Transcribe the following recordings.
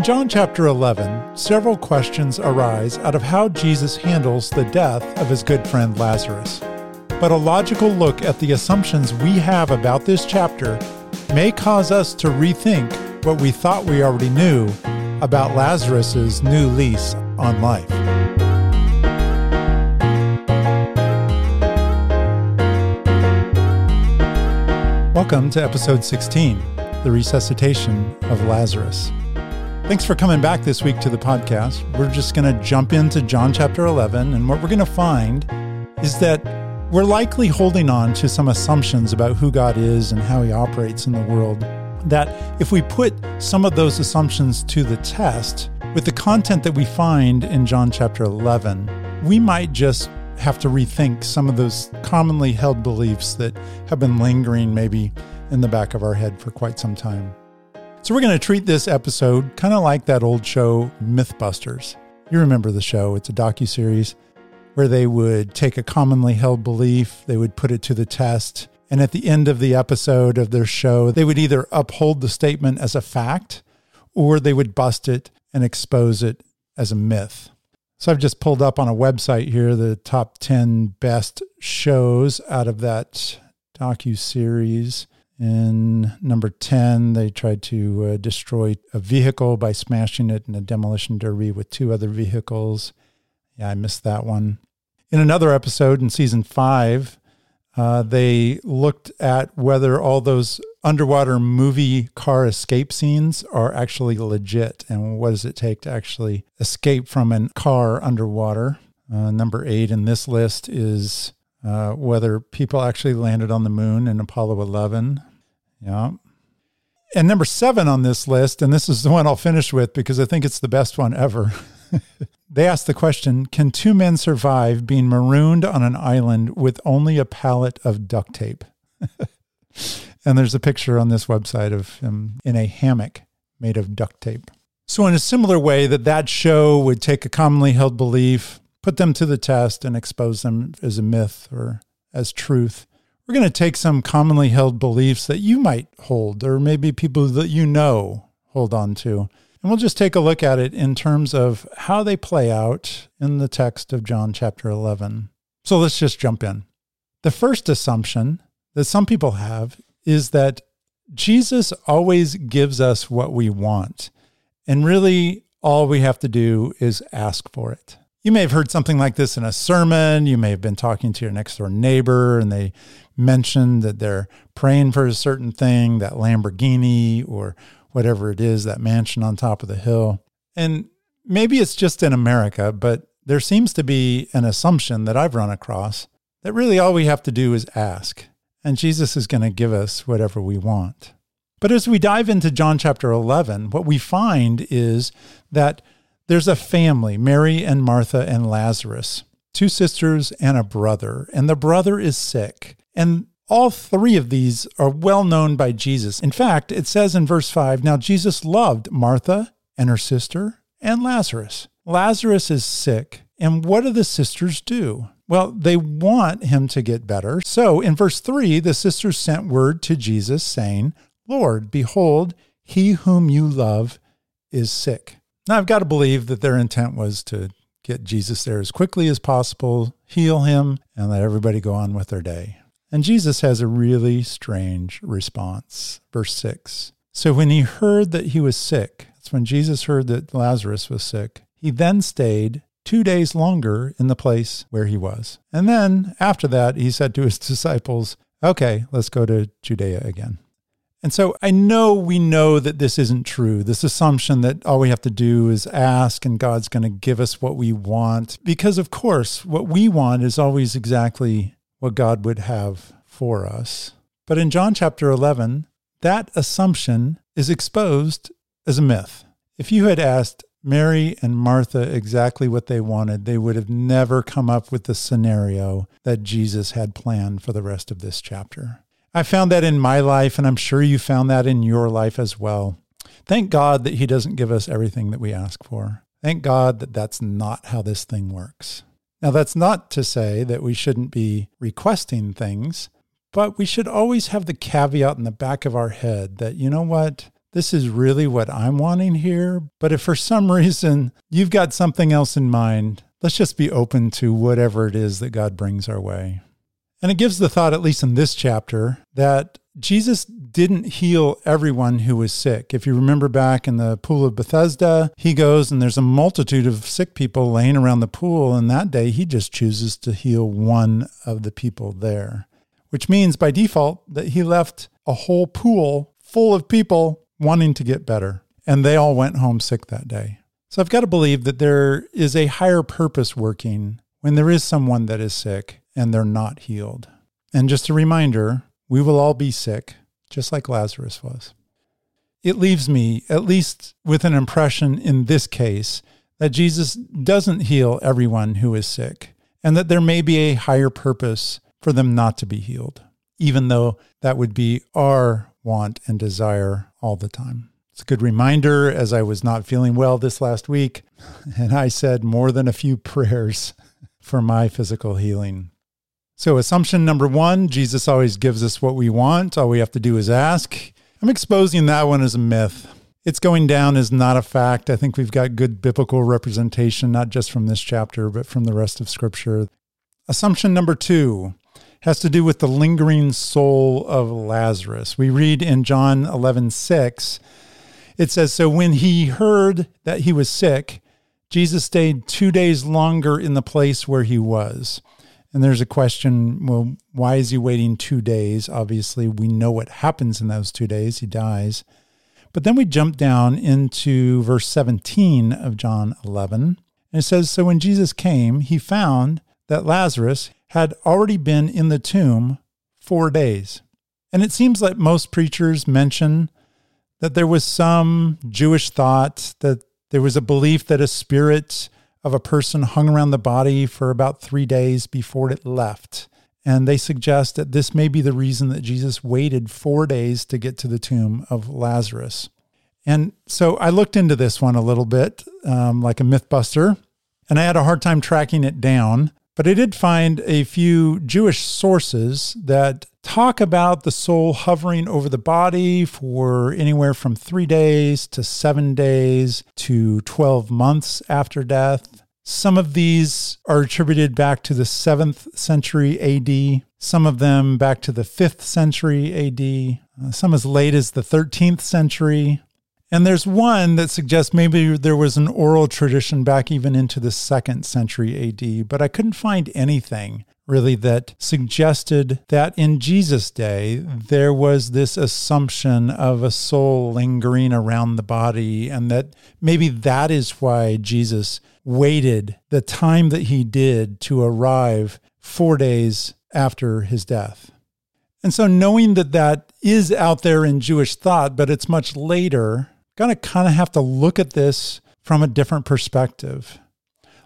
In John chapter 11, several questions arise out of how Jesus handles the death of his good friend Lazarus. But a logical look at the assumptions we have about this chapter may cause us to rethink what we thought we already knew about Lazarus's new lease on life. Welcome to episode 16, The Resuscitation of Lazarus. Thanks for coming back this week to the podcast. We're just going to jump into John chapter 11, and what we're going to find is that we're likely holding on to some assumptions about who God is and how he operates in the world. That if we put some of those assumptions to the test with the content that we find in John chapter 11, we might just have to rethink some of those commonly held beliefs that have been lingering maybe in the back of our head for quite some time. So we're going to treat this episode kind of like that old show Mythbusters. You remember the show? It's a docu series where they would take a commonly held belief, they would put it to the test, and at the end of the episode of their show, they would either uphold the statement as a fact or they would bust it and expose it as a myth. So I've just pulled up on a website here the top 10 best shows out of that docu series. In number 10, they tried to uh, destroy a vehicle by smashing it in a demolition derby with two other vehicles. Yeah, I missed that one. In another episode in season five, uh, they looked at whether all those underwater movie car escape scenes are actually legit and what does it take to actually escape from a car underwater. Uh, number eight in this list is uh, whether people actually landed on the moon in Apollo 11. Yeah. And number seven on this list, and this is the one I'll finish with because I think it's the best one ever. they asked the question Can two men survive being marooned on an island with only a pallet of duct tape? and there's a picture on this website of him in a hammock made of duct tape. So, in a similar way that that show would take a commonly held belief, put them to the test, and expose them as a myth or as truth, we're going to take some commonly held beliefs that you might hold, or maybe people that you know hold on to. And we'll just take a look at it in terms of how they play out in the text of John chapter 11. So let's just jump in. The first assumption that some people have is that Jesus always gives us what we want. And really, all we have to do is ask for it. You may have heard something like this in a sermon. You may have been talking to your next door neighbor and they mentioned that they're praying for a certain thing, that Lamborghini or whatever it is, that mansion on top of the hill. And maybe it's just in America, but there seems to be an assumption that I've run across that really all we have to do is ask, and Jesus is going to give us whatever we want. But as we dive into John chapter 11, what we find is that there's a family, Mary and Martha and Lazarus, two sisters and a brother, and the brother is sick. And all three of these are well known by Jesus. In fact, it says in verse 5 Now Jesus loved Martha and her sister and Lazarus. Lazarus is sick. And what do the sisters do? Well, they want him to get better. So in verse 3, the sisters sent word to Jesus saying, Lord, behold, he whom you love is sick. Now, I've got to believe that their intent was to get Jesus there as quickly as possible, heal him, and let everybody go on with their day. And Jesus has a really strange response. Verse 6. So when he heard that he was sick, that's when Jesus heard that Lazarus was sick, he then stayed two days longer in the place where he was. And then after that, he said to his disciples, Okay, let's go to Judea again. And so I know we know that this isn't true. This assumption that all we have to do is ask and God's going to give us what we want. Because, of course, what we want is always exactly what God would have for us. But in John chapter 11, that assumption is exposed as a myth. If you had asked Mary and Martha exactly what they wanted, they would have never come up with the scenario that Jesus had planned for the rest of this chapter. I found that in my life, and I'm sure you found that in your life as well. Thank God that He doesn't give us everything that we ask for. Thank God that that's not how this thing works. Now, that's not to say that we shouldn't be requesting things, but we should always have the caveat in the back of our head that, you know what, this is really what I'm wanting here. But if for some reason you've got something else in mind, let's just be open to whatever it is that God brings our way. And it gives the thought, at least in this chapter, that Jesus didn't heal everyone who was sick. If you remember back in the pool of Bethesda, he goes and there's a multitude of sick people laying around the pool. And that day, he just chooses to heal one of the people there, which means by default that he left a whole pool full of people wanting to get better. And they all went home sick that day. So I've got to believe that there is a higher purpose working when there is someone that is sick and they're not healed. And just a reminder, we will all be sick, just like Lazarus was. It leaves me, at least with an impression in this case, that Jesus doesn't heal everyone who is sick, and that there may be a higher purpose for them not to be healed, even though that would be our want and desire all the time. It's a good reminder as I was not feeling well this last week, and I said more than a few prayers for my physical healing. So, assumption number one Jesus always gives us what we want. All we have to do is ask. I'm exposing that one as a myth. It's going down is not a fact. I think we've got good biblical representation, not just from this chapter, but from the rest of Scripture. Assumption number two has to do with the lingering soul of Lazarus. We read in John 11, 6, it says, So when he heard that he was sick, Jesus stayed two days longer in the place where he was. And there's a question well, why is he waiting two days? Obviously, we know what happens in those two days. He dies. But then we jump down into verse 17 of John 11. And it says So when Jesus came, he found that Lazarus had already been in the tomb four days. And it seems like most preachers mention that there was some Jewish thought that there was a belief that a spirit of a person hung around the body for about three days before it left. And they suggest that this may be the reason that Jesus waited four days to get to the tomb of Lazarus. And so I looked into this one a little bit, um, like a mythbuster, and I had a hard time tracking it down. But I did find a few Jewish sources that talk about the soul hovering over the body for anywhere from three days to seven days to 12 months after death. Some of these are attributed back to the 7th century AD, some of them back to the 5th century AD, uh, some as late as the 13th century. And there's one that suggests maybe there was an oral tradition back even into the second century AD, but I couldn't find anything really that suggested that in Jesus' day there was this assumption of a soul lingering around the body, and that maybe that is why Jesus waited the time that he did to arrive four days after his death. And so, knowing that that is out there in Jewish thought, but it's much later, to kind of have to look at this from a different perspective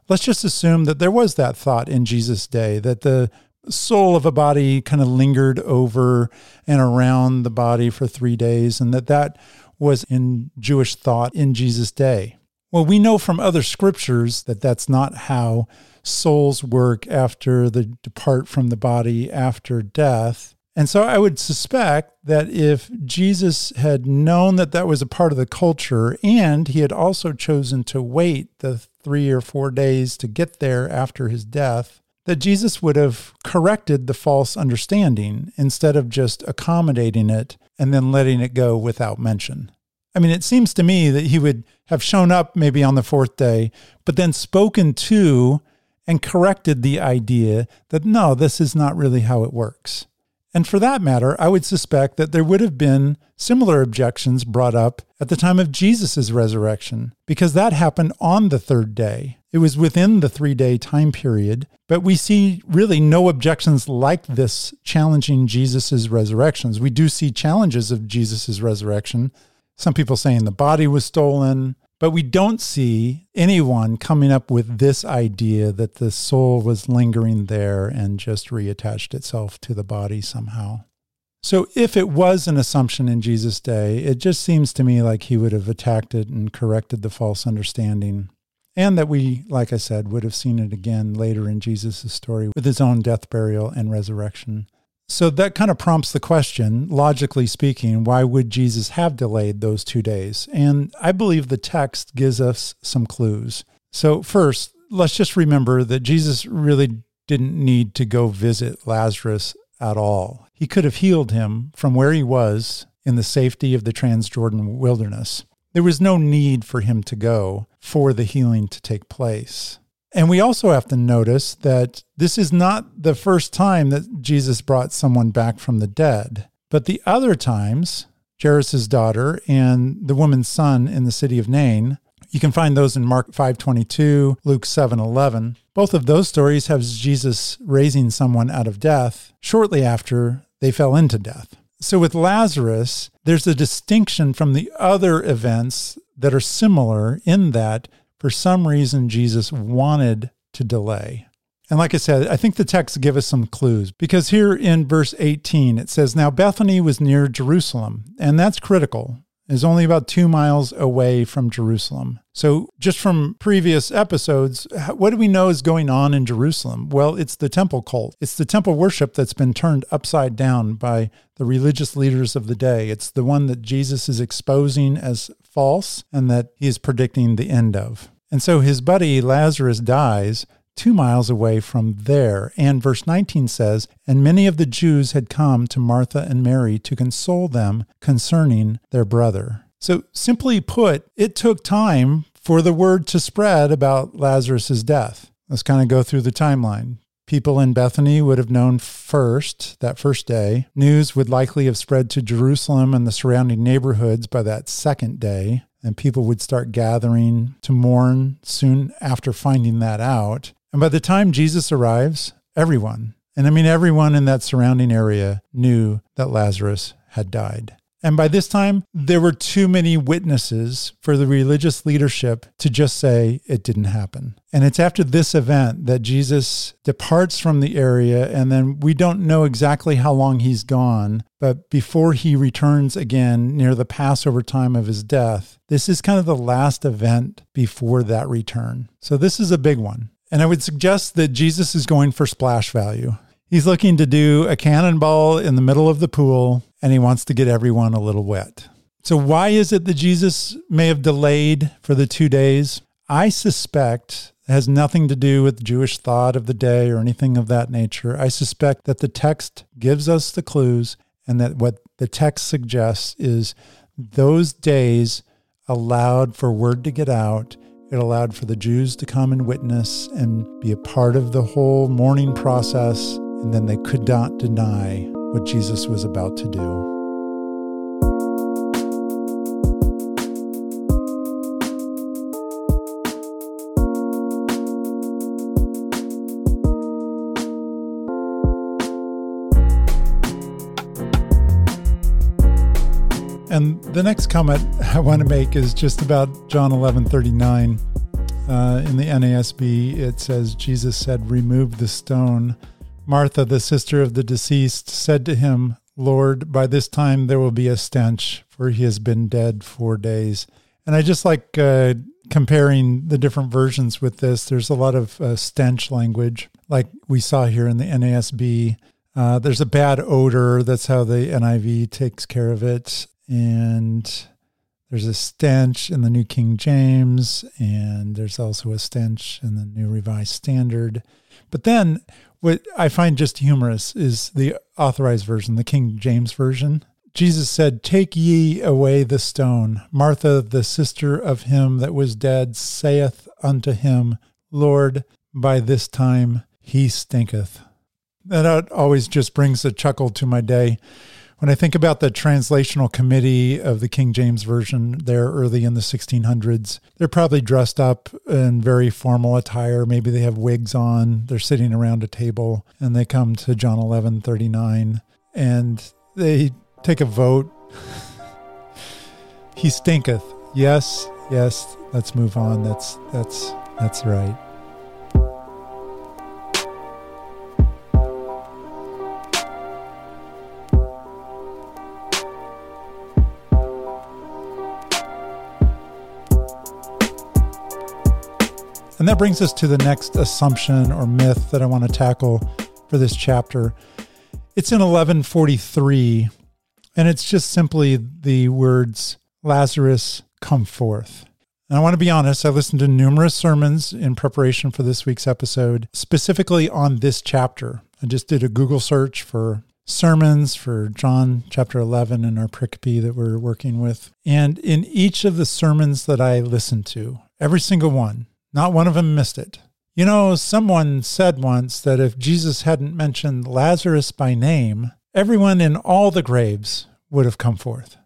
let's just assume that there was that thought in Jesus' day that the soul of a body kind of lingered over and around the body for three days, and that that was in Jewish thought in Jesus' day. Well, we know from other scriptures that that's not how souls work after they depart from the body after death. And so I would suspect that if Jesus had known that that was a part of the culture and he had also chosen to wait the three or four days to get there after his death, that Jesus would have corrected the false understanding instead of just accommodating it and then letting it go without mention. I mean, it seems to me that he would have shown up maybe on the fourth day, but then spoken to and corrected the idea that no, this is not really how it works. And for that matter, I would suspect that there would have been similar objections brought up at the time of Jesus' resurrection, because that happened on the third day. It was within the three day time period, but we see really no objections like this challenging Jesus' resurrections. We do see challenges of Jesus' resurrection. Some people saying the body was stolen, but we don't see anyone coming up with this idea that the soul was lingering there and just reattached itself to the body somehow. So, if it was an assumption in Jesus' day, it just seems to me like he would have attacked it and corrected the false understanding. And that we, like I said, would have seen it again later in Jesus' story with his own death, burial, and resurrection. So that kind of prompts the question, logically speaking, why would Jesus have delayed those two days? And I believe the text gives us some clues. So, first, let's just remember that Jesus really didn't need to go visit Lazarus at all. He could have healed him from where he was in the safety of the Transjordan wilderness. There was no need for him to go for the healing to take place. And we also have to notice that this is not the first time that Jesus brought someone back from the dead, but the other times, Jairus' daughter and the woman's son in the city of Nain, you can find those in Mark 5:22, Luke 7:11. Both of those stories have Jesus raising someone out of death shortly after they fell into death. So with Lazarus, there's a distinction from the other events that are similar in that for some reason Jesus wanted to delay. And like I said, I think the text give us some clues because here in verse 18 it says, Now Bethany was near Jerusalem, and that's critical is only about two miles away from Jerusalem. So, just from previous episodes, what do we know is going on in Jerusalem? Well, it's the temple cult. It's the temple worship that's been turned upside down by the religious leaders of the day. It's the one that Jesus is exposing as false and that he is predicting the end of. And so his buddy Lazarus dies, two miles away from there. And verse 19 says, And many of the Jews had come to Martha and Mary to console them concerning their brother. So, simply put, it took time for the word to spread about Lazarus' death. Let's kind of go through the timeline. People in Bethany would have known first, that first day. News would likely have spread to Jerusalem and the surrounding neighborhoods by that second day and people would start gathering to mourn soon after finding that out. And by the time Jesus arrives, everyone, and I mean everyone in that surrounding area, knew that Lazarus had died. And by this time, there were too many witnesses for the religious leadership to just say it didn't happen. And it's after this event that Jesus departs from the area, and then we don't know exactly how long he's gone, but before he returns again near the Passover time of his death, this is kind of the last event before that return. So this is a big one. And I would suggest that Jesus is going for splash value. He's looking to do a cannonball in the middle of the pool, and he wants to get everyone a little wet. So, why is it that Jesus may have delayed for the two days? I suspect it has nothing to do with Jewish thought of the day or anything of that nature. I suspect that the text gives us the clues, and that what the text suggests is those days allowed for word to get out it allowed for the Jews to come and witness and be a part of the whole mourning process, and then they could not deny what Jesus was about to do. And the next comment I want to make is just about John 11 39. Uh, in the NASB, it says, Jesus said, Remove the stone. Martha, the sister of the deceased, said to him, Lord, by this time there will be a stench, for he has been dead four days. And I just like uh, comparing the different versions with this. There's a lot of uh, stench language, like we saw here in the NASB. Uh, there's a bad odor. That's how the NIV takes care of it and there's a stench in the New King James, and there's also a stench in the New Revised Standard. But then what I find just humorous is the authorized version, the King James Version. Jesus said, Take ye away the stone. Martha, the sister of him that was dead, saith unto him, Lord, by this time he stinketh. That always just brings a chuckle to my day when I think about the translational committee of the King James Version there early in the 1600s, they're probably dressed up in very formal attire. Maybe they have wigs on. They're sitting around a table and they come to John 11 39 and they take a vote. he stinketh. Yes, yes, let's move on. That's that's that's right. And that brings us to the next assumption or myth that I want to tackle for this chapter. It's in 1143, and it's just simply the words, Lazarus, come forth. And I want to be honest, I listened to numerous sermons in preparation for this week's episode, specifically on this chapter. I just did a Google search for sermons for John chapter 11 in our pericope that we're working with. And in each of the sermons that I listened to, every single one, not one of them missed it. You know, someone said once that if Jesus hadn't mentioned Lazarus by name, everyone in all the graves would have come forth.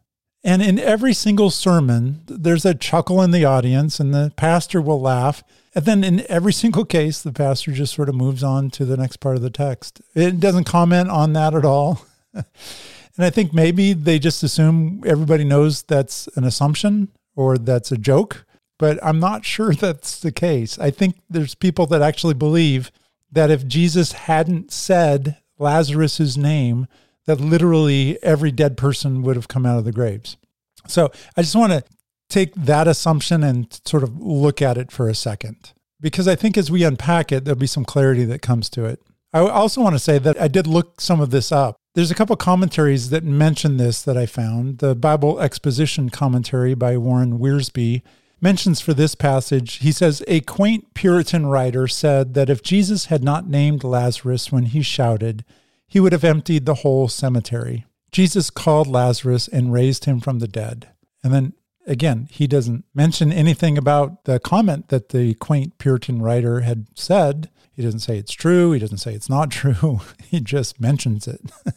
And in every single sermon, there's a chuckle in the audience, and the pastor will laugh. And then in every single case, the pastor just sort of moves on to the next part of the text. It doesn't comment on that at all. and I think maybe they just assume everybody knows that's an assumption or that's a joke, but I'm not sure that's the case. I think there's people that actually believe that if Jesus hadn't said Lazarus's name, that literally every dead person would have come out of the graves. So I just want to take that assumption and sort of look at it for a second, because I think as we unpack it, there'll be some clarity that comes to it. I also want to say that I did look some of this up. There's a couple commentaries that mention this that I found. The Bible Exposition Commentary by Warren Wiersbe mentions for this passage, he says, A quaint Puritan writer said that if Jesus had not named Lazarus when he shouted, he would have emptied the whole cemetery. Jesus called Lazarus and raised him from the dead. And then again, he doesn't mention anything about the comment that the quaint Puritan writer had said. He doesn't say it's true. He doesn't say it's not true. he just mentions it.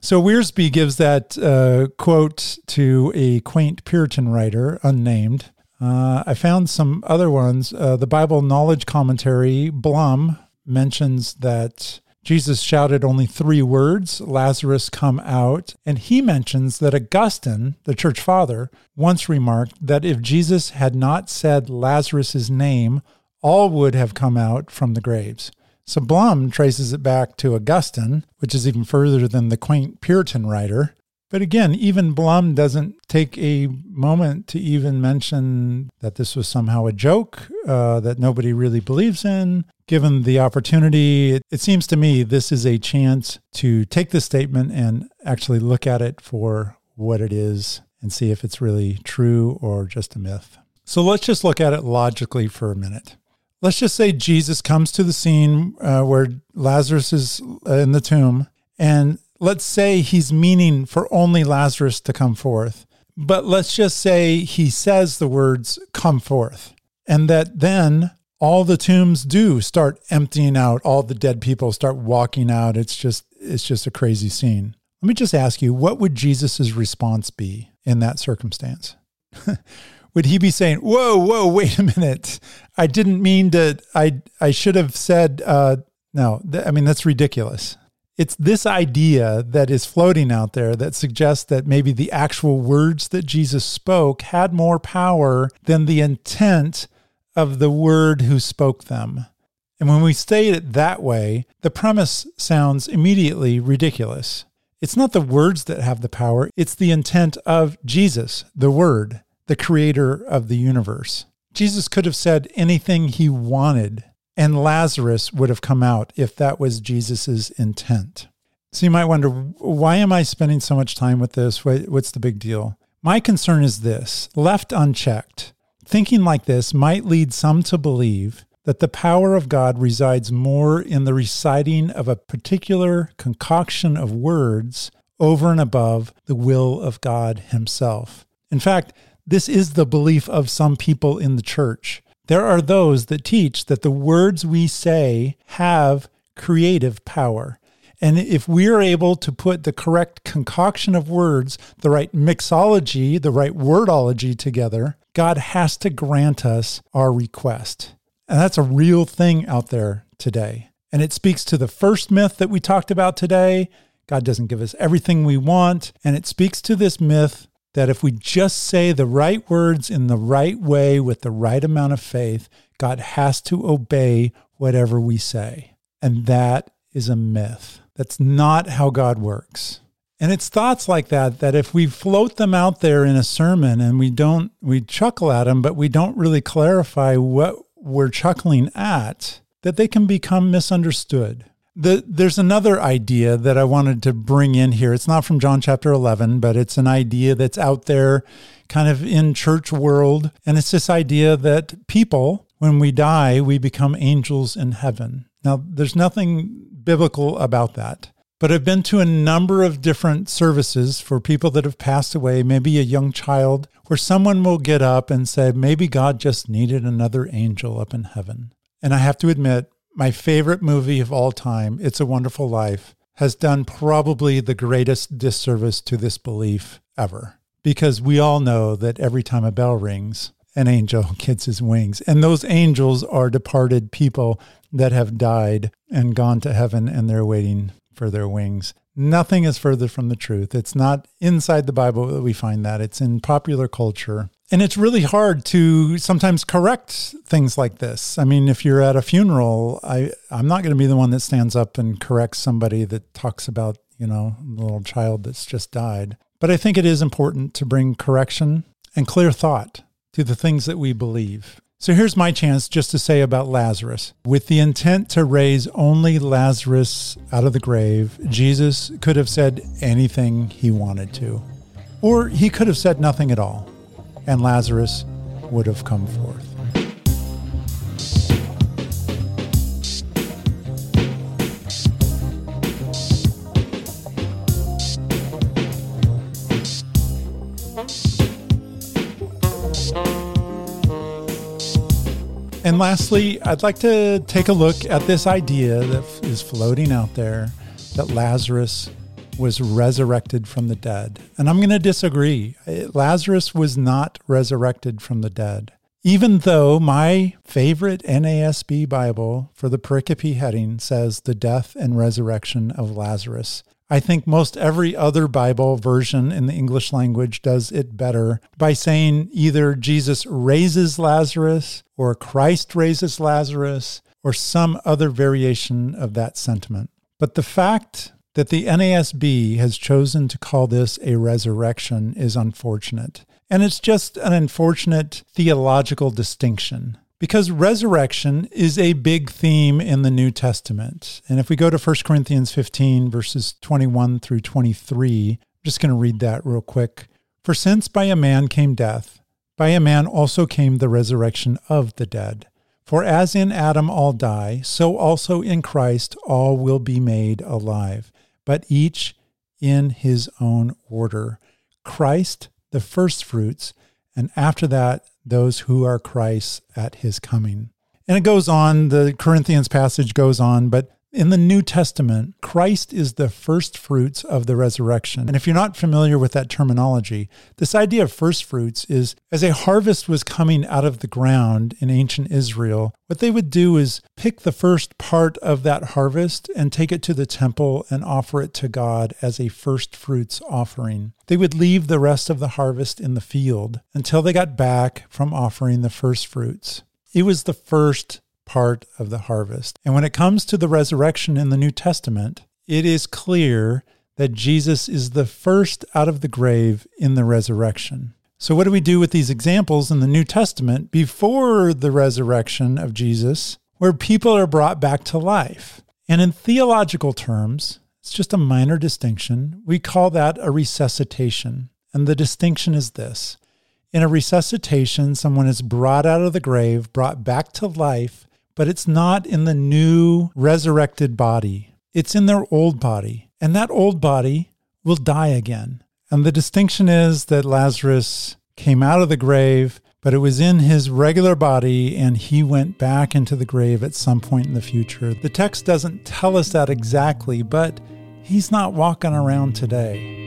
so Wiersbe gives that uh, quote to a quaint Puritan writer, unnamed. Uh, I found some other ones. Uh, the Bible Knowledge Commentary, Blum, mentions that Jesus shouted only three words, Lazarus, come out. And he mentions that Augustine, the church father, once remarked that if Jesus had not said Lazarus's name, all would have come out from the graves. So Blum traces it back to Augustine, which is even further than the quaint Puritan writer. But again, even Blum doesn't take a moment to even mention that this was somehow a joke uh, that nobody really believes in. Given the opportunity, it, it seems to me this is a chance to take this statement and actually look at it for what it is and see if it's really true or just a myth. So let's just look at it logically for a minute. Let's just say Jesus comes to the scene uh, where Lazarus is in the tomb and let's say he's meaning for only Lazarus to come forth, but let's just say he says the words, come forth, and that then all the tombs do start emptying out, all the dead people start walking out. It's just, it's just a crazy scene. Let me just ask you, what would Jesus' response be in that circumstance? would he be saying, "Whoa, whoa, wait a minute! I didn't mean to. I I should have said uh, no." Th- I mean, that's ridiculous. It's this idea that is floating out there that suggests that maybe the actual words that Jesus spoke had more power than the intent of the word who spoke them. And when we state it that way, the premise sounds immediately ridiculous. It's not the words that have the power, it's the intent of Jesus, the Word, the creator of the universe. Jesus could have said anything he wanted and Lazarus would have come out if that was Jesus's intent. So you might wonder, why am I spending so much time with this? What's the big deal? My concern is this left unchecked, thinking like this might lead some to believe that the power of God resides more in the reciting of a particular concoction of words over and above the will of God Himself. In fact, this is the belief of some people in the church. There are those that teach that the words we say have creative power. And if we are able to put the correct concoction of words, the right mixology, the right wordology together, God has to grant us our request. And that's a real thing out there today. And it speaks to the first myth that we talked about today. God doesn't give us everything we want. And it speaks to this myth that if we just say the right words in the right way with the right amount of faith, God has to obey whatever we say. And that is a myth. That's not how God works. And it's thoughts like that that if we float them out there in a sermon and we don't, we chuckle at them, but we don't really clarify what we're chuckling at, that they can become misunderstood. The, there's another idea that I wanted to bring in here. It's not from John chapter 11, but it's an idea that's out there kind of in church world. And it's this idea that people, when we die, we become angels in heaven. Now, there's nothing biblical about that. But I've been to a number of different services for people that have passed away, maybe a young child, where someone will get up and say, maybe God just needed another angel up in heaven. And I have to admit, my favorite movie of all time, It's a Wonderful Life, has done probably the greatest disservice to this belief ever. Because we all know that every time a bell rings, an angel gets his wings. And those angels are departed people that have died and gone to heaven and they're waiting for their wings. Nothing is further from the truth. It's not inside the Bible that we find that, it's in popular culture. And it's really hard to sometimes correct things like this. I mean, if you're at a funeral, I, I'm not going to be the one that stands up and corrects somebody that talks about, you know, the little child that's just died. But I think it is important to bring correction and clear thought to the things that we believe. So here's my chance just to say about Lazarus. With the intent to raise only Lazarus out of the grave, Jesus could have said anything he wanted to. Or he could have said nothing at all, and Lazarus would have come forth. And lastly, I'd like to take a look at this idea that is floating out there that Lazarus was resurrected from the dead. And I'm going to disagree. Eh, Lazarus was not resurrected from the dead. Even though my favorite NASB Bible for the pericope heading says the death and resurrection of Lazarus. I think most every other Bible version in the English language does it better by saying either Jesus raises Lazarus or Christ raises Lazarus or some other variation of that sentiment. But the fact that the NASB has chosen to call this a resurrection is unfortunate. And it's just an unfortunate theological distinction because resurrection is a big theme in the New Testament. And if we go to 1 Corinthians 15, verses 21 through 23, I'm just going to read that real quick. For since by a man came death, by a man also came the resurrection of the dead. For as in Adam all die, so also in Christ all will be made alive, but each in his own order. Christ, the firstfruits, and after that, those who are Christ's at his coming. And it goes on, the Corinthians passage goes on, but in the New Testament, Christ is the first fruits of the resurrection. And if you're not familiar with that terminology, this idea of first fruits is as a harvest was coming out of the ground in ancient Israel, what they would do is pick the first part of that harvest and take it to the temple and offer it to God as a first fruits offering. They would leave the rest of the harvest in the field until they got back from offering the first fruits. It was the first part of the harvest. And when it comes to the resurrection in the New Testament, it is clear that Jesus is the first out of the grave in the resurrection. So, what do we do with these examples in the New Testament before the resurrection of Jesus, where people are brought back to life? And in theological terms, it's just a minor distinction. We call that a resuscitation. And the distinction is this in a resuscitation, someone is brought out of the grave, brought back to life, but it's not in the new resurrected body. It's in their old body. And that old body will die again. And the distinction is that Lazarus came out of the grave, but it was in his regular body and he went back into the grave at some point in the future. The text doesn't tell us that exactly, but he's not walking around today.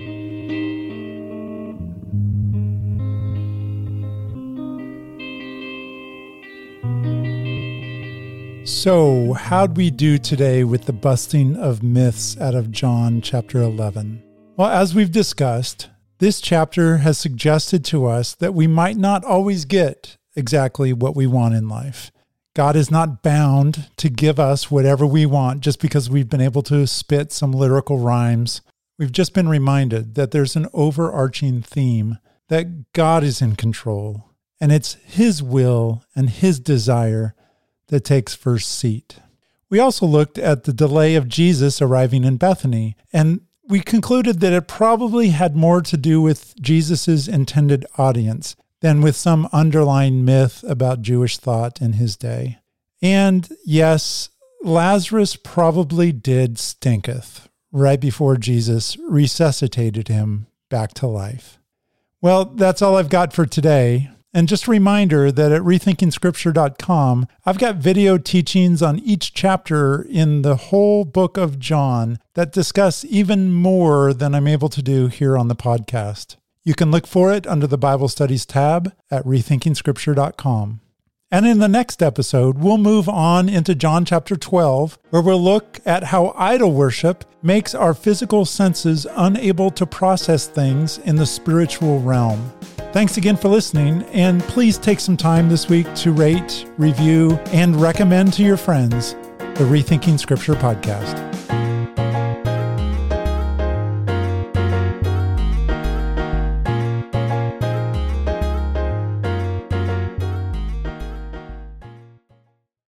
So, how'd we do today with the busting of myths out of John chapter 11? Well, as we've discussed, this chapter has suggested to us that we might not always get exactly what we want in life. God is not bound to give us whatever we want just because we've been able to spit some lyrical rhymes. We've just been reminded that there's an overarching theme that God is in control, and it's His will and His desire that takes first seat. We also looked at the delay of Jesus arriving in Bethany, and we concluded that it probably had more to do with Jesus' intended audience than with some underlying myth about Jewish thought in his day. And yes, Lazarus probably did stinketh right before Jesus resuscitated him back to life. Well, that's all I've got for today. And just a reminder that at rethinkingscripture.com, I've got video teachings on each chapter in the whole book of John that discuss even more than I'm able to do here on the podcast. You can look for it under the Bible Studies tab at rethinkingscripture.com. And in the next episode, we'll move on into John chapter 12, where we'll look at how idol worship makes our physical senses unable to process things in the spiritual realm. Thanks again for listening, and please take some time this week to rate, review, and recommend to your friends the Rethinking Scripture podcast.